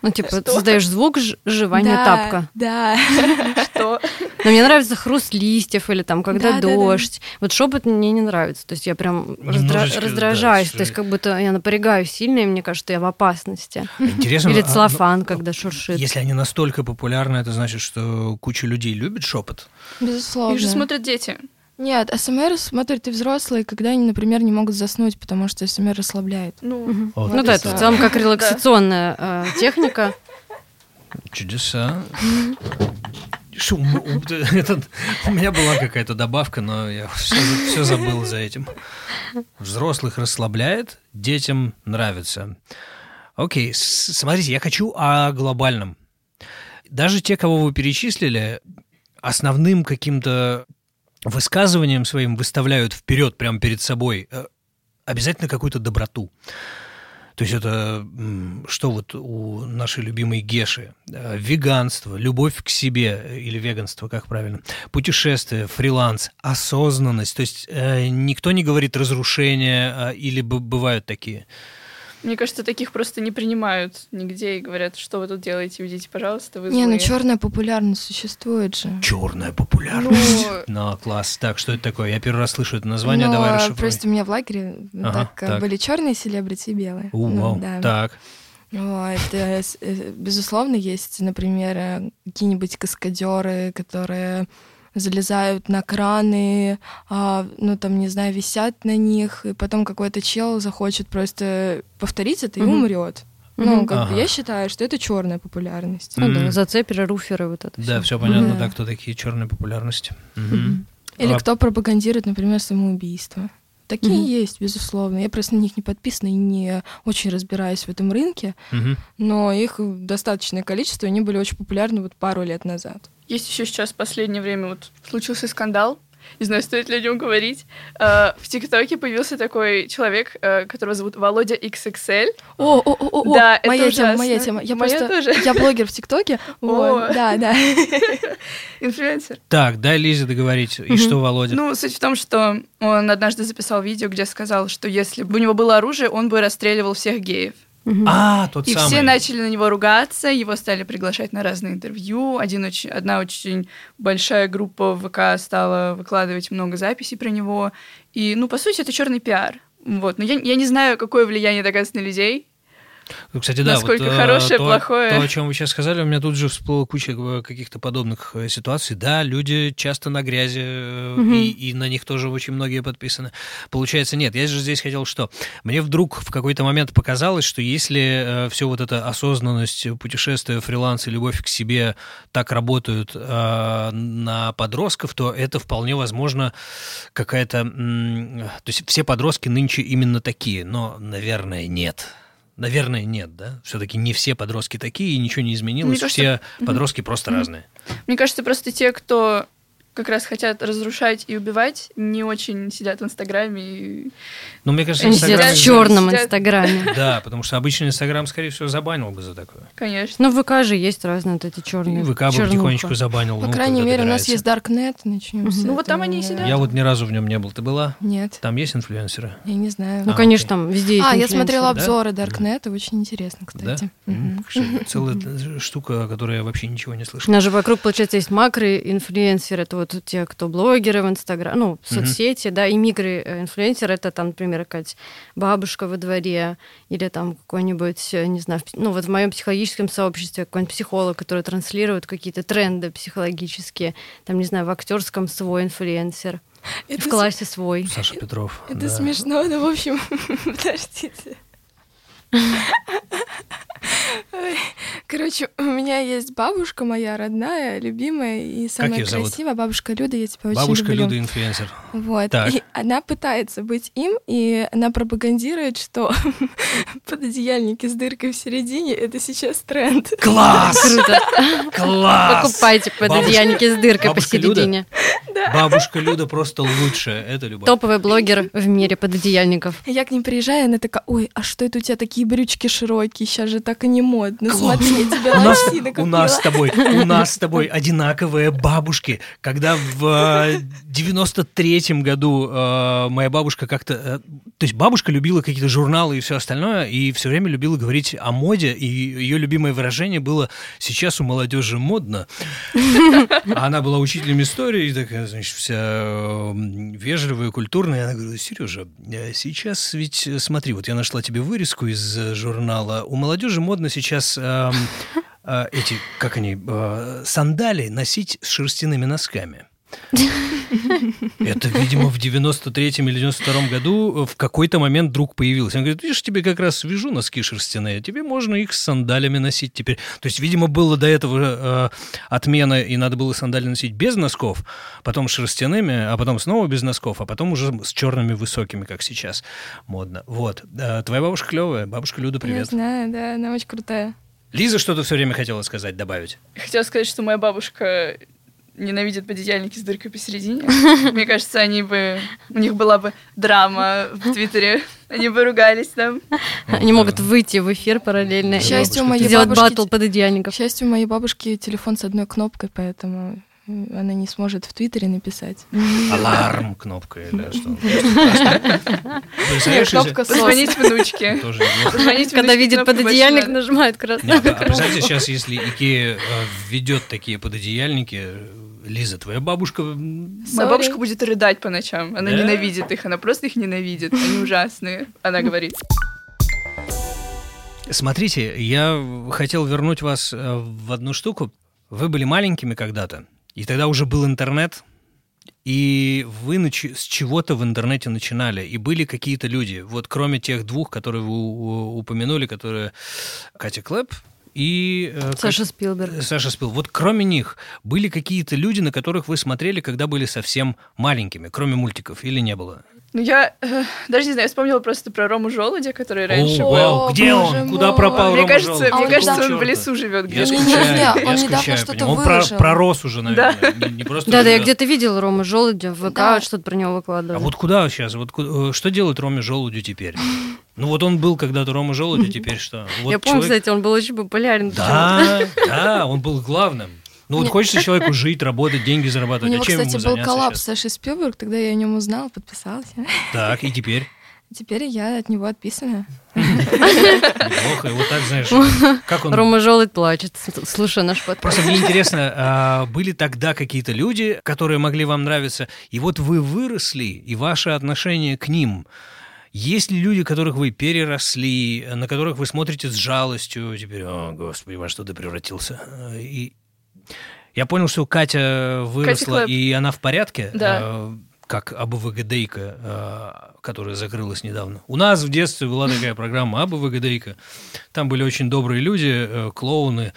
Ну, типа, Что? создаешь звук жевания да, тапка. Да. Что? Но мне нравится хруст листьев или там, когда дождь. Вот шепот мне не нравится. То есть я прям раздра- Немножечко, да, раздражаюсь. То есть как будто я напрягаюсь сильно, и мне кажется, я в опасности. Интересно. Или а, ну, целлофан, когда шуршит. Если они настолько популярны, это значит, что куча людей любит шепот. Безусловно. Их же смотрят дети. Нет, АСМР смотрят и взрослые, когда они, например, не могут заснуть, потому что АСМР расслабляет. Ну. Вот Ну да, это в целом как релаксационная э, техника. Чудеса. Что, м- м- этот- у меня была какая-то добавка, но я все, забыл за этим. Взрослых расслабляет, детям нравится. Окей, смотрите, я хочу о глобальном. Даже те, кого вы перечислили, основным каким-то высказыванием своим выставляют вперед, прямо перед собой, э, обязательно какую-то доброту. То есть это что вот у нашей любимой Геши? Э, Веганство, любовь к себе э, или веганство, как правильно? Путешествие, фриланс, осознанность. То есть никто не говорит разрушение а, или бывают такие. Мне кажется, таких просто не принимают нигде и говорят, что вы тут делаете, уйдите, пожалуйста, вы Не, ну злые». черная популярность существует же. Черная популярность. Ну, Ну, класс. Так, что это такое? Я первый раз слышу это название, Но давай расшифруй. просто у меня в лагере Ага, так, так. были черные селебрити и белые. У, Ну, вау. да. Так. Вот, э, с- э, безусловно, есть, например, э, какие-нибудь каскадеры, которые залезают на краны, а, ну там, не знаю, висят на них, и потом какой-то чел захочет просто повторить это и Мгм. умрет. Ну, как бы Ага. я считаю, что это черная популярность. Ну да, зацеперы, руферы, вот это Да, всё. все понятно, Мгм. да, кто такие черные популярности. Мгм. Или А- кто пропагандирует, например, самоубийство. Такие Мгм. есть, безусловно. Я просто на них не подписана и не очень разбираюсь в этом рынке, Мгм. но их достаточное количество, они были очень популярны вот пару лет назад. Есть еще сейчас в последнее время вот случился скандал. Не знаю, стоит ли о нем говорить. Э, В ТикТоке появился такой человек, э, которого зовут Володя XXL. О, о, о, о, Да, о, это моя тема, моя тема. Я Моя просто, тоже. я блогер в ТикТоке. Вот, О. да, да. Инфлюенсер. Так, дай Лизе договорить. И что, Володя? Ну, суть в том, что он однажды записал видео, где сказал, что если бы у него было оружие, он бы расстреливал всех геев. Мгм. А, тот И самый. все начали на него ругаться, его стали приглашать на разные интервью. Один очень, одна очень большая группа в ВК стала выкладывать много записей про него. И, ну, по сути, это черный пиар. Вот. Но я, я не знаю, какое влияние это на людей. Ну, кстати, да. Насколько вот, хорошее, то, плохое. То, о чем вы сейчас сказали, у меня тут же всплыла куча э, каких-то подобных э, ситуаций. Да, люди часто на грязи, угу. и, и на них тоже очень многие подписаны. Получается, нет. Я же здесь хотел что? Мне вдруг в какой-то момент показалось, что если э, все вот эта осознанность, путешествия, фриланс и любовь к себе так работают э, на подростков, то это вполне возможно какая-то... М- то есть все подростки нынче именно такие, но, наверное, нет. Наверное, нет, да? Все-таки не все подростки такие, и ничего не изменилось. Кажется, все подростки просто разные. Мне кажется, просто те, кто как раз хотят разрушать и убивать, не очень сидят в Инстаграме. И... Ну, мне кажется, сидят в черном Инстаграме. Да, потому что обычный Инстаграм, скорее всего, забанил бы за такое. Конечно. Ну, в ВК же есть разные вот эти черные. ВК бы потихонечку забанил. По ну, крайней мере, у нас есть Darknet, начнем Ну, вот там они сидят. Я вот ни разу в нем не был. Ты была? Нет. Там есть инфлюенсеры? Я не знаю. Ну, конечно, там везде есть А, я смотрела обзоры Darknet, очень интересно, кстати. Целая штука, о которой я вообще ничего не слышал. У нас же вокруг, получается, есть макро-инфлюенсеры, это вот те, кто блогеры в Инстаграм, ну, в соцсети, да, и микроинфлюенсеры, это там, например, какая-то бабушка во дворе, или там какой-нибудь, не знаю, ну, вот в моем психологическом сообществе какой-нибудь психолог, который транслирует какие-то тренды психологические, там, не знаю, в актерском свой инфлюенсер. Это в классе свой. Саша Петров. Это да. смешно, но, в общем, подождите. Короче, у меня есть бабушка моя родная, любимая и самая красивая. Бабушка Люда, я тебя бабушка очень люблю. Бабушка Люда инфлюенсер. Вот. Так. И она пытается быть им, и она пропагандирует, что пододеяльники с дыркой в середине — это сейчас тренд. Класс! Круто. Класс! Покупайте пододеяльники с дыркой Бабушка посередине. Да. Бабушка Люда просто лучшая. Это любовь. Топовый блогер в мире пододеяльников. Я к ним приезжаю, она такая, ой, а что это у тебя такие брючки широкие? Сейчас же так и не модно. Смотри, я тебя у нас, у нас с тобой, у нас с тобой одинаковые бабушки. Когда в 93-м году э, моя бабушка как-то... Э, то есть бабушка любила какие-то журналы и все остальное, и все время любила говорить о моде, и ее любимое выражение было «сейчас у молодежи модно». Она была учителем истории, такая, значит, вся вежливая, культурная. Она говорит, Сережа, сейчас ведь, смотри, вот я нашла тебе вырезку из журнала. У молодежи модно сейчас э, э, эти, как они, э, сандали носить с шерстяными носками. Это, видимо, в 93-м или 92-м году в какой-то момент вдруг появилось. Он говорит, видишь, тебе как раз вяжу носки шерстяные, тебе можно их с сандалями носить теперь. То есть, видимо, было до этого э, отмена, и надо было сандали носить без носков, потом шерстяными, а потом снова без носков, а потом уже с черными высокими, как сейчас модно. Вот. Э, твоя бабушка клевая. Бабушка Люда, привет. Я знаю, да, она очень крутая. Лиза что-то все время хотела сказать, добавить. Хотела сказать, что моя бабушка ненавидят пододеяльники с дыркой посередине. Мне кажется, они бы... У них была бы драма в Твиттере. Они бы ругались там. Они могут выйти в эфир параллельно. К счастью, у моей сделать бабушки... батл пододеяльников. К счастью, у моей бабушки телефон с одной кнопкой, поэтому она не сможет в Твиттере написать. Аларм кнопка или что? Кнопка «Позвонить внучке». Когда видит пододеяльник, нажимает красную кнопку. Представьте, сейчас, если Икея э, введет такие пододеяльники, Лиза, твоя бабушка... Моя бабушка будет рыдать по ночам. Она ненавидит их, она просто их ненавидит. Они ужасные. Она говорит. Смотрите, я хотел вернуть вас э, в одну штуку. Вы были маленькими когда-то, и тогда уже был интернет, и вы нач- с чего-то в интернете начинали, и были какие-то люди, вот кроме тех двух, которые вы упомянули, которые Катя Клэп и... Э, Саша Спилберг. Саша Спилберг. Вот кроме них были какие-то люди, на которых вы смотрели, когда были совсем маленькими, кроме мультиков, или не было? Ну, я э, даже не знаю, я вспомнила просто про Рому Желудя, который раньше О, был. Вау, где он? Мой. Куда пропал мне Рома кажется, Желудь? Мне а кажется, он, в лесу живет где-то. Я скучаю, я он скучаю что-то Он про, пророс уже, наверное. Да, не, не просто да, да, я где-то видел Рома Желудя в ВК, да. что-то про него выкладывали. А вот куда сейчас? Вот куда, что делает Роме Желудю теперь? Ну вот он был когда-то Рома Желудь, а теперь что? Вот я помню, кстати, он был очень популярен. Да, да, он был главным. Ну вот хочется человеку жить, работать, деньги зарабатывать. У него, а чем кстати, был коллапс Саши Спилберг, тогда я о нем узнала, подписалась. Так, и теперь? Теперь я от него отписана. Неплохо, и вот так, знаешь, как он... Рома Желудь плачет, слушай наш подкаст. Просто мне интересно, а, были тогда какие-то люди, которые могли вам нравиться, и вот вы выросли, и ваше отношение к ним Есть ли люди, которых вы переросли, на которых вы смотрите с жалостью, теперь, о, господи, во что ты превратился? И я понял, что Катя выросла, Катя и она в порядке. Да. Э, как АБВГДейка, э, которая закрылась недавно. У нас в детстве была такая программа АБВГДейка. Там были очень добрые люди, э, клоуны,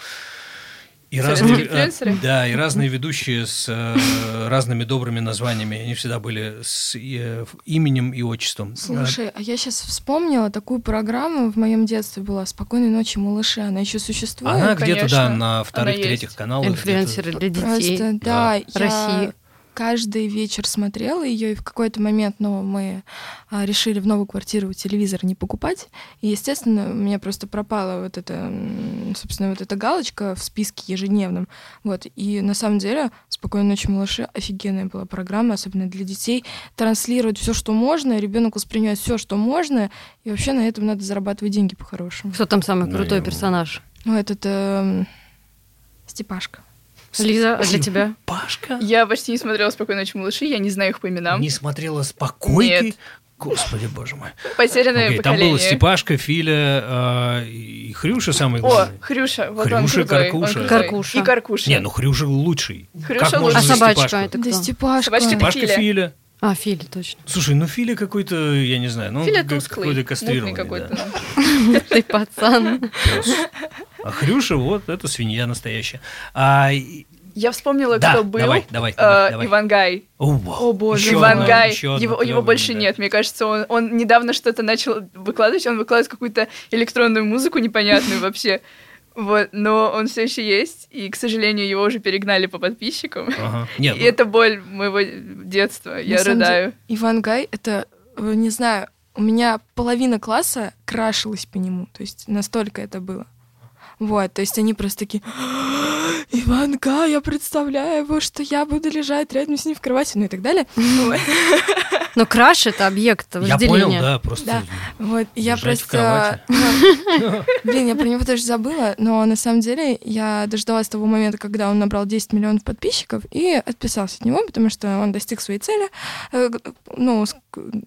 и разные, э, да, и разные ведущие с э, разными добрыми названиями. Они всегда были с э, именем и отчеством. Слушай, а я сейчас вспомнила такую программу в моем детстве была «Спокойной ночи, малыши». Она еще существует? Она где-то, да, на вторых-третьих каналах. Инфлюенсеры для детей. Просто, да, да. Я... России каждый вечер смотрела ее, и в какой-то момент, ну, мы а, решили в новую квартиру телевизор не покупать. И, естественно, у меня просто пропала вот эта, собственно, вот эта галочка в списке ежедневном. Вот. И на самом деле «Спокойной ночи, малыши» офигенная была программа, особенно для детей. Транслировать все, что можно, ребенок воспринимает все, что можно, и вообще на этом надо зарабатывать деньги по-хорошему. Кто там самый крутой ну, персонаж? Ну, этот э, Степашка. Лиза, а для тебя? Пашка? Я почти не смотрела «Спокойной ночи, малыши», я не знаю их по именам. Не смотрела «Спокойки»? Нет. Господи, боже мой. Потерянное okay, поколение. Там было Степашка, Филя э, и Хрюша самый главный. О, Хрюша. Вот Хрюша, он Каркуша. Он Каркуша. И Каркуша. Не, ну Хрюша лучший. Хрюша как лучший. А собачка это кто? Да Степашка. Собачка, Степашка Филя. Филя. А, Филя, точно. Слушай, ну Филя какой-то, я не знаю, ну Филя какой-то кастрированный. какой-то. Ты пацан. А Хрюша, вот, это свинья настоящая. А я вспомнила, да, кто был. Давай, давай, э, давай. Ивангай. О, О боже, еще Ивангай. Еще его, его больше да. нет. Мне кажется, он, он недавно что-то начал выкладывать. Он выкладывает какую-то электронную музыку непонятную вообще. Вот, но он все еще есть, и, к сожалению, его уже перегнали по подписчикам. Ага. Нет, и ну... это боль моего детства. Я На рыдаю. Деле, Иван Гай это, э, не знаю, у меня половина класса крашилась по нему. То есть настолько это было. Вот, то есть они просто такие, Иванка, я представляю его, что я буду лежать рядом с ним в кровати, ну и так далее. Но краш — это объект вожделения. Я понял, да, просто да. Вот, я просто... Блин, я про него тоже забыла, но на самом деле я дождалась того момента, когда он набрал 10 миллионов подписчиков и отписался от него, потому что он достиг своей цели, э, ну,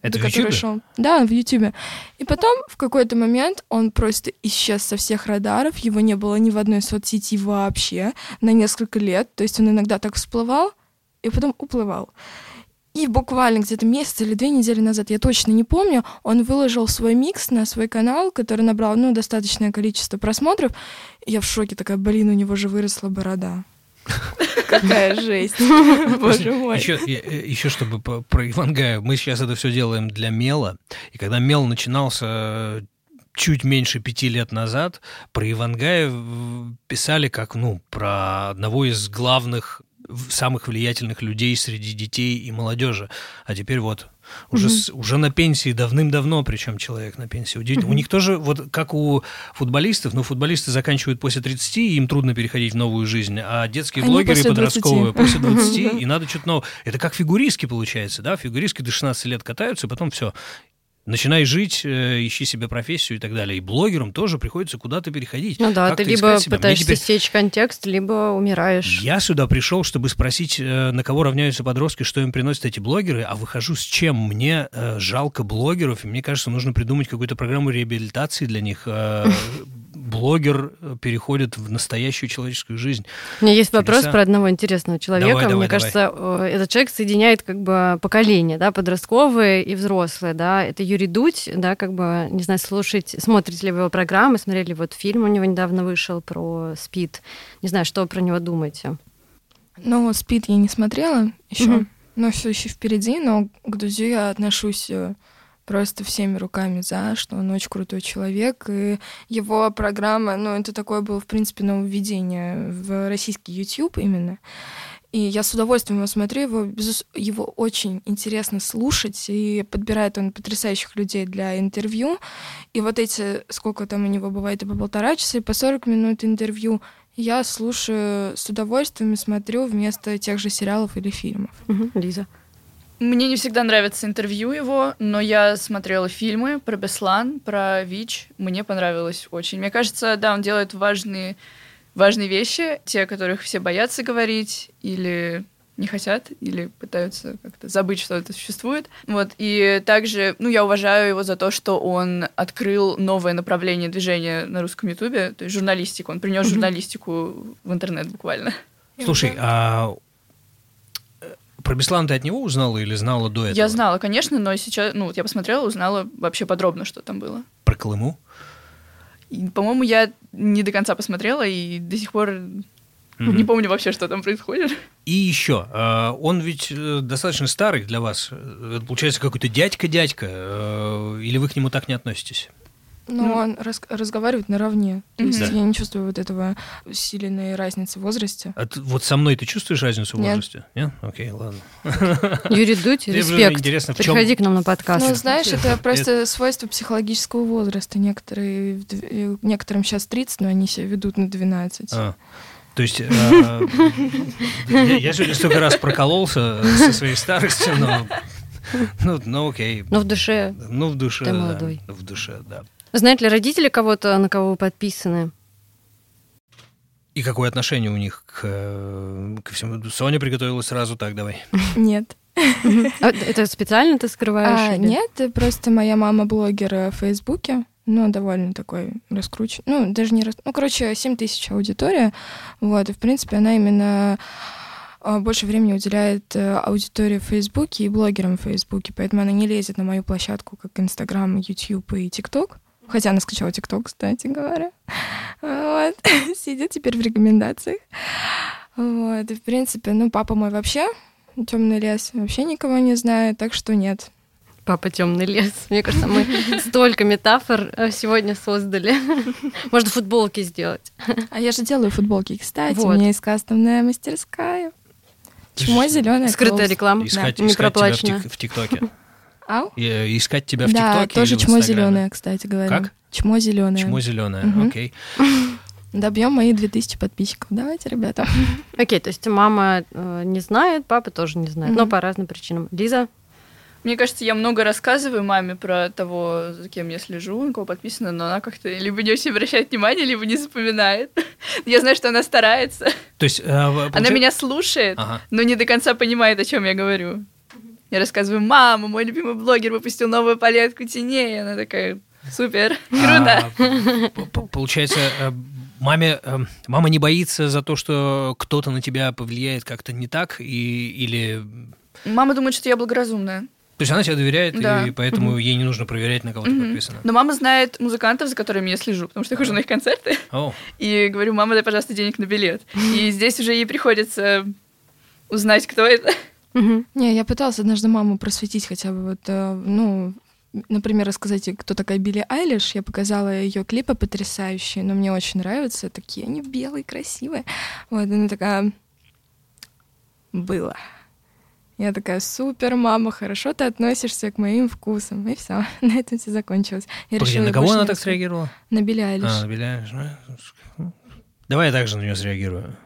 это до которой шел. Да, в Ютубе. И потом в какой-то момент он просто исчез со всех радаров, его не было ни в одной соцсети вообще на несколько лет. То есть он иногда так всплывал и потом уплывал. И буквально где-то месяц или две недели назад, я точно не помню, он выложил свой микс на свой канал, который набрал, ну, достаточное количество просмотров. И я в шоке такая, блин, у него же выросла борода. Какая жесть. Боже мой. Еще, еще чтобы про Ивангая, мы сейчас это все делаем для Мела. И когда Мел начинался чуть меньше пяти лет назад, про Ивангая писали как, ну, про одного из главных самых влиятельных людей среди детей и молодежи. А теперь вот уже, mm-hmm. уже на пенсии давным-давно, причем человек на пенсии. Mm-hmm. У них тоже, вот как у футболистов, но футболисты заканчивают после 30, и им трудно переходить в новую жизнь, а детские Они блогеры после подростковые 20. после 20, и надо что-то новое. Это как фигуристки получается, да? Фигуристки до 16 лет катаются, и потом все, Начинай жить, э, ищи себе профессию и так далее. И блогерам тоже приходится куда-то переходить. Ну да, ты либо пытаешься теперь... сечь контекст, либо умираешь. Я сюда пришел, чтобы спросить, э, на кого равняются подростки, что им приносят эти блогеры, а выхожу с чем? Мне э, жалко блогеров, и мне кажется, нужно придумать какую-то программу реабилитации для них. Э, блогер э, переходит в настоящую человеческую жизнь. У меня есть Чудеса. вопрос про одного интересного человека. Давай, давай, Мне давай. кажется, этот человек соединяет как бы поколения, да, подростковые и взрослые, да. Это Юрий Дудь, да, как бы, не знаю, слушать, смотрите ли вы его программы, смотрели вот фильм у него недавно вышел про СПИД. Не знаю, что про него думаете? Ну, СПИД я не смотрела еще, mm-hmm. но все еще впереди, но к Дудю я отношусь э, просто всеми руками за, что он очень крутой человек, и его программа, ну, это такое было, в принципе, нововведение в российский YouTube именно. И я с удовольствием его смотрю, его, безус... его очень интересно слушать, и подбирает он потрясающих людей для интервью. И вот эти, сколько там у него бывает, и по полтора часа, и по 40 минут интервью, я слушаю с удовольствием и смотрю вместо тех же сериалов или фильмов. Угу, Лиза. Мне не всегда нравится интервью его, но я смотрела фильмы про Беслан, про ВИЧ. Мне понравилось очень. Мне кажется, да, он делает важные, важные вещи, те, о которых все боятся говорить, или не хотят или пытаются как-то забыть, что это существует. Вот. И также, ну, я уважаю его за то, что он открыл новое направление движения на русском ютубе, то есть журналистику. Он принес журналистику в интернет буквально. Слушай, а про Беслан ты от него узнала или знала до этого? Я знала, конечно, но сейчас, ну, вот я посмотрела, узнала вообще подробно, что там было. Про Колыму? По-моему, я не до конца посмотрела и до сих пор Mm-hmm. Не помню вообще, что там происходит. И еще, э, он ведь э, достаточно старый для вас. Это получается какой-то дядька-дядька, э, или вы к нему так не относитесь? Ну, ну он раз, разговаривает наравне. То есть я не чувствую вот этого усиленной разницы в возрасте. А ты, вот со мной ты чувствуешь разницу в возрасте? Нет? Окей, ладно. Юрий Дудь, респект. Интересно, в чем... Приходи к нам на подкаст. Ну, знаешь, это просто свойство психологического возраста. Некоторые, некоторым сейчас 30, но они себя ведут на 12. А. То есть э, я, сегодня столько раз прокололся со своей старостью, но ну, ну окей. Но в душе. Ну в душе. Ты молодой. В душе, да. Знают ли родители кого-то, на кого вы подписаны? И какое отношение у них к, ко всему? Соня приготовилась сразу так, давай. Нет. А это специально ты скрываешь? А, нет, просто моя мама блогер в Фейсбуке ну, довольно такой раскручен. Ну, даже не... Рас... Ну, короче, 7 тысяч аудитория. Вот, и, в принципе, она именно а, больше времени уделяет э, аудитории в Фейсбуке и блогерам в Фейсбуке, поэтому она не лезет на мою площадку, как Инстаграм, Ютьюб и ТикТок. Хотя она скачала ТикТок, кстати говоря. Вот. Сидит теперь в рекомендациях. Вот. И, в принципе, ну, папа мой вообще темный лес вообще никого не знает, так что нет. Папа темный лес. Мне кажется, мы столько метафор э, сегодня создали. Можно футболки сделать. А я же делаю футболки, кстати. Вот. У меня есть кастомная мастерская. Чмо зеленая. Скрытая реклама. Искать, да. искать тебя в, в ТикТоке. Ау? И, искать тебя в ТикТоке. Да, тоже чмо зеленое, кстати говоря. Как? Чмо зеленое. Чмо зеленое, угу. окей. Добьем мои 2000 подписчиков. Давайте, ребята. Окей, то есть мама э, не знает, папа тоже не знает, но по разным причинам. Лиза? Мне кажется, я много рассказываю маме про того, за кем я слежу, на кого подписана, но она как-то либо не очень обращает внимание, либо не запоминает. я знаю, что она старается. То есть... Э, получается... Она меня слушает, ага. но не до конца понимает, о чем я говорю. Я рассказываю, мама, мой любимый блогер выпустил новую палетку теней. Она такая, супер, круто. А, получается, э, маме, э, мама не боится за то, что кто-то на тебя повлияет как-то не так, и, или... Мама думает, что я благоразумная. То есть она тебе доверяет, да. и поэтому угу. ей не нужно проверять, на кого угу. ты подписана. Но мама знает музыкантов, за которыми я слежу, потому что я хожу на их концерты. Oh. И говорю, мама, дай, пожалуйста, денег на билет. И здесь уже ей приходится узнать, кто это. Угу. Не, я пыталась однажды маму просветить хотя бы вот, э, ну, например, рассказать, кто такая Билли Айлиш. Я показала ее клипы потрясающие, но мне очень нравятся. Такие они белые, красивые. Вот, она такая... Было. Я такая, супер, мама, хорошо ты относишься к моим вкусам. И все, на этом все закончилось. Я Погоди, решила, на кого она так среагировала? На Билли Айлиш. А, на Билли Айлиш. Ну, давай я также на нее среагирую.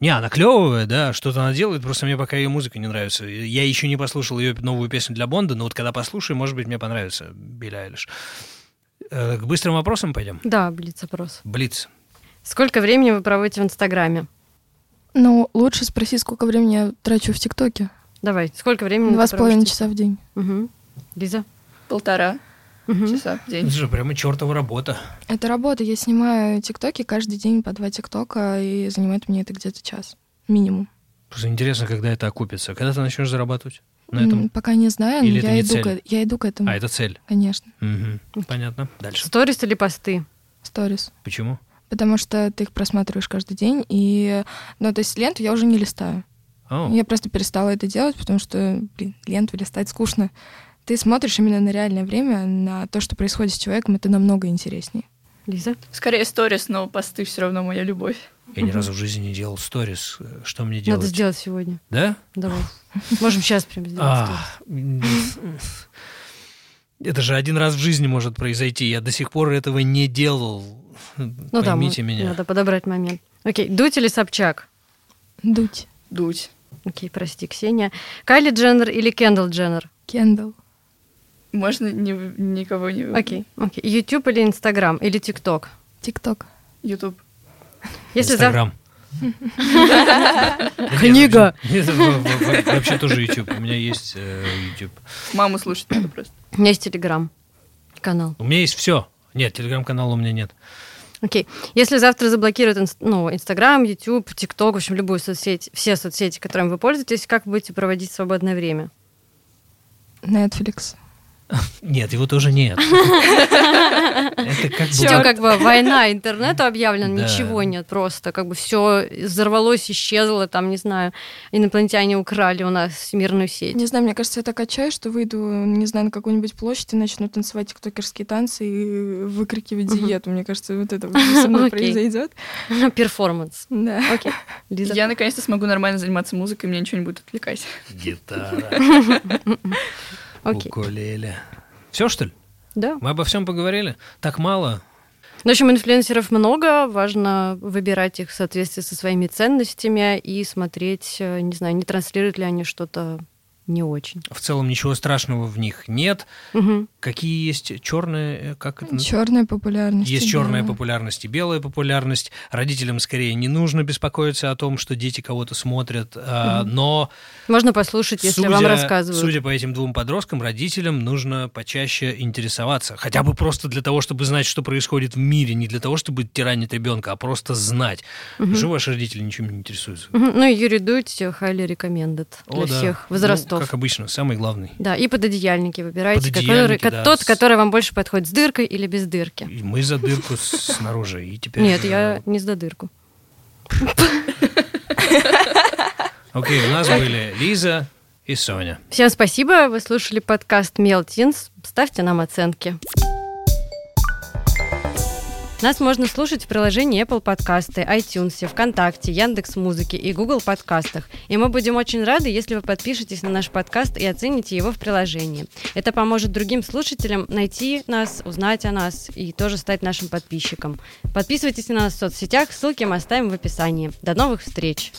Не, она клевая, да, что-то она делает, просто мне пока ее музыка не нравится. Я еще не послушал ее новую песню для Бонда, но вот когда послушаю, может быть, мне понравится Билли Айлиш. Э, к быстрым вопросам пойдем? Да, блиц-опрос. Блиц. Сколько времени вы проводите в Инстаграме? Ну, лучше спроси, сколько времени я трачу в ТикТоке. Давай, сколько времени? Два с половиной часа в день. Угу. Лиза? Полтора угу. часа в день. Это же прямо чертова работа. Это работа. Я снимаю ТикТоки каждый день по два ТикТока, и занимает мне это где-то час. Минимум. Просто интересно, когда это окупится. Когда ты начнешь зарабатывать? На этом? Пока не знаю, но я, иду к, я иду к этому. А, это цель? Конечно. Угу. Понятно. Дальше. Сторис или посты? Сторис. Почему? Потому что ты их просматриваешь каждый день, и... Ну, то есть ленту я уже не листаю. Oh. Я просто перестала это делать, потому что, блин, ленту листать скучно. Ты смотришь именно на реальное время, на то, что происходит с человеком, это намного интереснее. Лиза? Скорее сторис, но посты все равно моя любовь. Я ни разу в жизни не делал сторис. Что мне делать? Надо сделать сегодня. Да? Давай. Можем сейчас прям сделать а, Это же один раз в жизни может произойти. Я до сих пор этого не делал. Ну Поймите да, меня. Надо подобрать момент. Окей, дуть или Собчак? Дуть. Дуть. Окей, прости, Ксения. Кайли Дженнер или Кендалл Дженнер? Кендалл. Можно ни, никого не... Окей, окей. YouTube или Инстаграм? Или ТикТок? ТикТок. Ютуб. Если Инстаграм. Книга. Вообще тоже YouTube. У меня есть э, YouTube. Маму слушать надо просто. У меня есть Телеграм канал. У меня есть все. Нет, телеграм-канала у меня нет. Окей. Если завтра заблокируют ну, Инстаграм, Ютуб, ТикТок, в общем, любую соцсеть, все соцсети, которыми вы пользуетесь, как будете проводить свободное время? Netflix. Нет, его тоже нет. Это как Все бы... как бы война интернету объявлена, ничего нет, просто как бы все взорвалось, исчезло, там, не знаю, инопланетяне украли у нас всемирную сеть. Не знаю, мне кажется, я так отчаюсь, что выйду, не знаю, на какую-нибудь площадь и начну танцевать тиктокерские танцы и выкрикивать диету. Мне кажется, вот это вот со мной произойдет. Перформанс. Да. Окей. Я наконец-то смогу нормально заниматься музыкой, меня ничего не будет отвлекать. Гитара, Окей. укулеле. Все, что ли? Да. Мы обо всем поговорили? Так мало? Ну, В общем, инфлюенсеров много, важно выбирать их в соответствии со своими ценностями и смотреть, э, не знаю, не транслируют ли они что-то не очень. В целом ничего страшного в них нет. Мгм. Какие есть черные, как это? Черная популярность. Есть черная белая. популярность и белая популярность. Родителям скорее не нужно беспокоиться о том, что дети кого-то смотрят, Мгм. но Можно послушать, если судя, вам рассказывают. судя по этим двум подросткам, родителям нужно почаще интересоваться. Хотя бы просто для того, чтобы знать, что происходит в мире, не для того, чтобы тиранить ребенка, а просто знать. Мгм. Почему ваши родители ничем не интересуются? Мгм. Ну и Юрий Дудь highly recommended для О, да. всех Ну, возрастов. как обычно, самый главный. Да, и пододеяльники выбирайте, Пододеяльники, который, да, тот, который вам больше подходит с дыркой или без дырки. И мы за дырку снаружи, и теперь... Нет, э, я не за дырку. Окей, у нас были Лиза и Соня. Всем спасибо, вы слушали подкаст Мелтинс. Ставьте нам оценки. Нас можно слушать в приложении Apple Подкасты, iTunes, ВКонтакте, Яндекс Музыки и Google Подкастах. И мы будем очень рады, если вы подпишетесь на наш подкаст и оцените его в приложении. Это поможет другим слушателям найти нас, узнать о нас и тоже стать нашим подписчиком. Подписывайтесь на нас в соцсетях, ссылки мы оставим в описании. До новых встреч!